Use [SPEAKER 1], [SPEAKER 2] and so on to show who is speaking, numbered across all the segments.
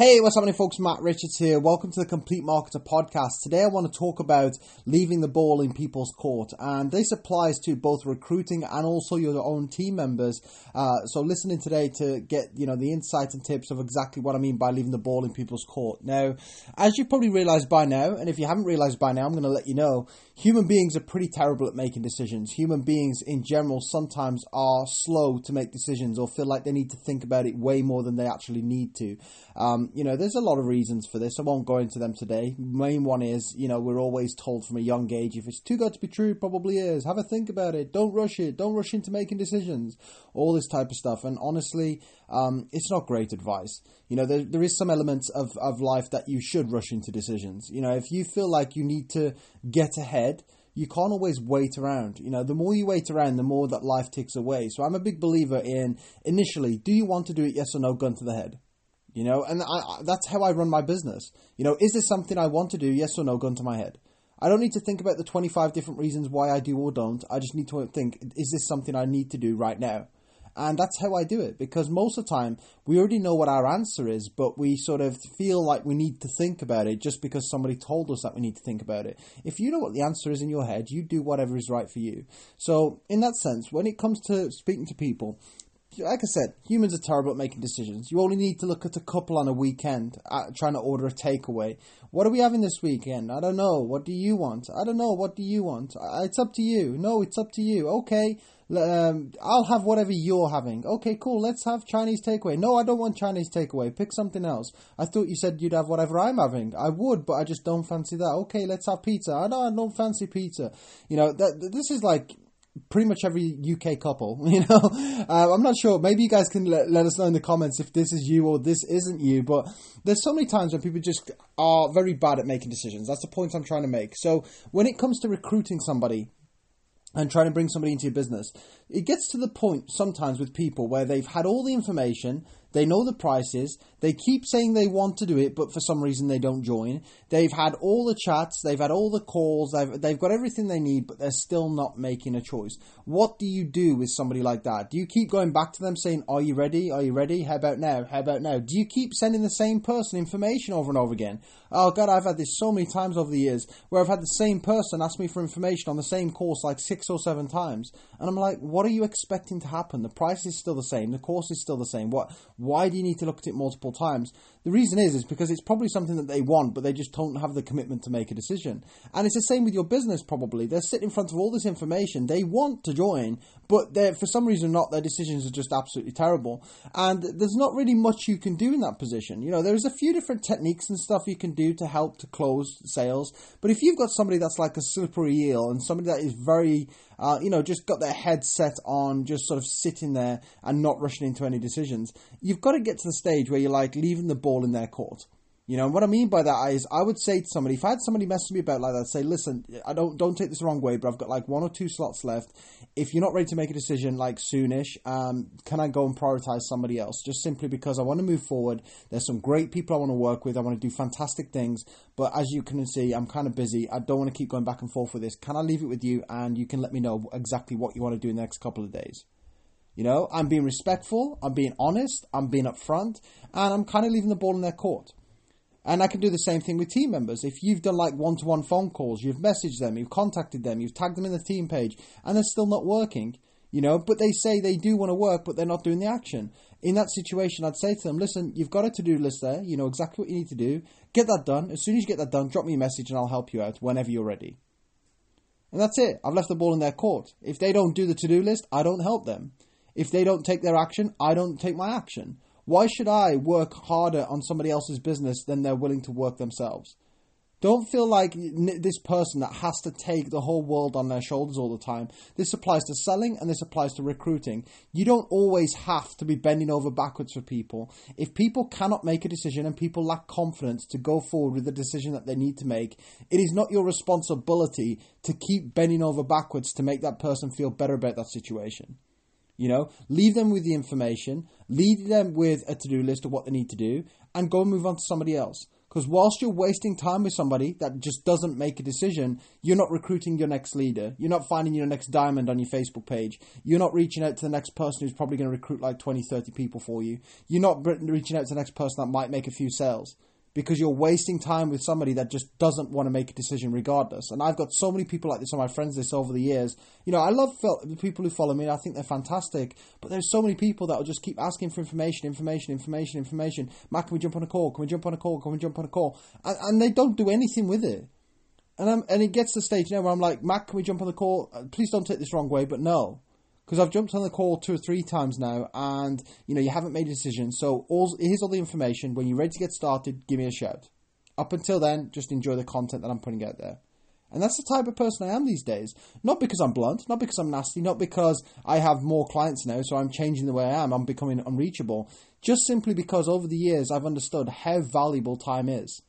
[SPEAKER 1] Hey, what's happening, folks? Matt Richards here. Welcome to the Complete Marketer podcast. Today, I want to talk about leaving the ball in people's court, and this applies to both recruiting and also your own team members. Uh, so, listening today to get you know the insights and tips of exactly what I mean by leaving the ball in people's court. Now, as you probably realized by now, and if you haven't realized by now, I'm going to let you know. Human beings are pretty terrible at making decisions. Human beings, in general, sometimes are slow to make decisions or feel like they need to think about it way more than they actually need to. Um, you know, there's a lot of reasons for this. I won't go into them today. Main one is, you know, we're always told from a young age if it's too good to be true, probably is. Have a think about it. Don't rush it. Don't rush into making decisions. All this type of stuff. And honestly, um, it's not great advice. You know, there, there is some elements of, of life that you should rush into decisions. You know, if you feel like you need to get ahead, you can't always wait around. You know, the more you wait around, the more that life ticks away. So I'm a big believer in initially, do you want to do it? Yes or no, gun to the head. You know, and I, that's how I run my business. You know, is this something I want to do? Yes or no, gun to my head. I don't need to think about the 25 different reasons why I do or don't. I just need to think, is this something I need to do right now? And that's how I do it because most of the time we already know what our answer is, but we sort of feel like we need to think about it just because somebody told us that we need to think about it. If you know what the answer is in your head, you do whatever is right for you. So, in that sense, when it comes to speaking to people, like I said, humans are terrible at making decisions. You only need to look at a couple on a weekend uh, trying to order a takeaway. What are we having this weekend? I don't know. What do you want? I don't know. What do you want? It's up to you. No, it's up to you. Okay, um, I'll have whatever you're having. Okay, cool. Let's have Chinese takeaway. No, I don't want Chinese takeaway. Pick something else. I thought you said you'd have whatever I'm having. I would, but I just don't fancy that. Okay, let's have pizza. I don't, I don't fancy pizza. You know, that this is like pretty much every UK couple. You know, uh, I'm not sure. Maybe you guys can let, let us know in the comments if this is you or this isn't you. But there's so many times when people just are very bad at making decisions. That's the point I'm trying to make. So when it comes to recruiting somebody and trying to bring somebody into your business, it gets to the point sometimes with people where they've had all the information, they know the prices. They keep saying they want to do it, but for some reason they don't join. They've had all the chats, they've had all the calls, they've, they've got everything they need, but they're still not making a choice. What do you do with somebody like that? Do you keep going back to them saying, Are you ready? Are you ready? How about now? How about now? Do you keep sending the same person information over and over again? Oh, God, I've had this so many times over the years where I've had the same person ask me for information on the same course like six or seven times. And I'm like, What are you expecting to happen? The price is still the same, the course is still the same. What? Why do you need to look at it multiple times? The reason is is because it's probably something that they want, but they just don't have the commitment to make a decision. And it's the same with your business. Probably they're sitting in front of all this information. They want to join, but they for some reason not. Their decisions are just absolutely terrible, and there's not really much you can do in that position. You know, there's a few different techniques and stuff you can do to help to close sales. But if you've got somebody that's like a slippery eel and somebody that is very uh, you know, just got their head set on just sort of sitting there and not rushing into any decisions. You've got to get to the stage where you're like leaving the ball in their court. You know, what I mean by that is I would say to somebody, if I had somebody messing me about like that, I'd say, listen, I don't don't take this the wrong way, but I've got like one or two slots left. If you're not ready to make a decision like soonish, um, can I go and prioritize somebody else? Just simply because I want to move forward. There's some great people I want to work with. I want to do fantastic things, but as you can see, I'm kind of busy. I don't want to keep going back and forth with this. Can I leave it with you and you can let me know exactly what you want to do in the next couple of days? You know, I'm being respectful, I'm being honest, I'm being upfront, and I'm kind of leaving the ball in their court. And I can do the same thing with team members. If you've done like one to one phone calls, you've messaged them, you've contacted them, you've tagged them in the team page, and they're still not working, you know, but they say they do want to work, but they're not doing the action. In that situation, I'd say to them, listen, you've got a to do list there, you know exactly what you need to do. Get that done. As soon as you get that done, drop me a message and I'll help you out whenever you're ready. And that's it. I've left the ball in their court. If they don't do the to do list, I don't help them. If they don't take their action, I don't take my action. Why should I work harder on somebody else's business than they're willing to work themselves? Don't feel like this person that has to take the whole world on their shoulders all the time. This applies to selling and this applies to recruiting. You don't always have to be bending over backwards for people. If people cannot make a decision and people lack confidence to go forward with the decision that they need to make, it is not your responsibility to keep bending over backwards to make that person feel better about that situation. You know, leave them with the information, leave them with a to do list of what they need to do, and go and move on to somebody else. Because whilst you're wasting time with somebody that just doesn't make a decision, you're not recruiting your next leader. You're not finding your next diamond on your Facebook page. You're not reaching out to the next person who's probably going to recruit like 20, 30 people for you. You're not reaching out to the next person that might make a few sales because you're wasting time with somebody that just doesn't want to make a decision regardless. And I've got so many people like this on my friends list over the years. You know, I love the people who follow me. I think they're fantastic. But there's so many people that will just keep asking for information, information, information, information. Matt, can we jump on a call? Can we jump on a call? Can we jump on a call? And, and they don't do anything with it. And I'm, and it gets to the stage you now where I'm like, Matt, can we jump on the call? Uh, please don't take this wrong way, but no because I've jumped on the call two or three times now, and you know you haven't made a decision. So all, here's all the information. When you're ready to get started, give me a shout. Up until then, just enjoy the content that I'm putting out there. And that's the type of person I am these days. Not because I'm blunt, not because I'm nasty, not because I have more clients now, so I'm changing the way I am, I'm becoming unreachable. Just simply because over the years I've understood how valuable time is.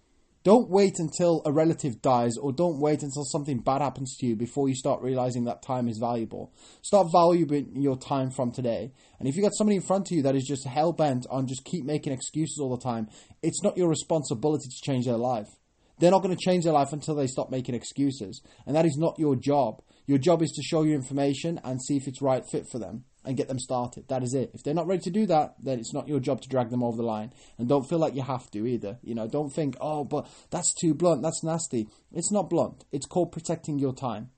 [SPEAKER 1] Don't wait until a relative dies or don't wait until something bad happens to you before you start realizing that time is valuable. Start valuing your time from today. And if you got somebody in front of you that is just hell bent on just keep making excuses all the time, it's not your responsibility to change their life. They're not going to change their life until they stop making excuses. And that is not your job. Your job is to show you information and see if it's right fit for them and get them started. That is it. If they're not ready to do that, then it's not your job to drag them over the line. And don't feel like you have to either. You know, don't think, oh, but that's too blunt, that's nasty. It's not blunt. It's called protecting your time.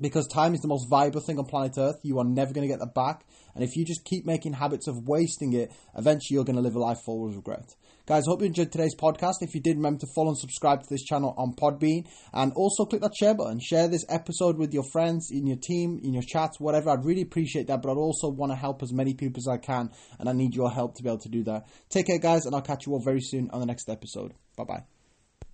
[SPEAKER 1] Because time is the most valuable thing on planet Earth. You are never going to get that back. And if you just keep making habits of wasting it, eventually you're going to live a life full of regret. Guys, I hope you enjoyed today's podcast. If you did, remember to follow and subscribe to this channel on Podbean. And also click that share button. Share this episode with your friends, in your team, in your chats, whatever. I'd really appreciate that. But I'd also want to help as many people as I can. And I need your help to be able to do that. Take care, guys. And I'll catch you all very soon on the next episode. Bye bye.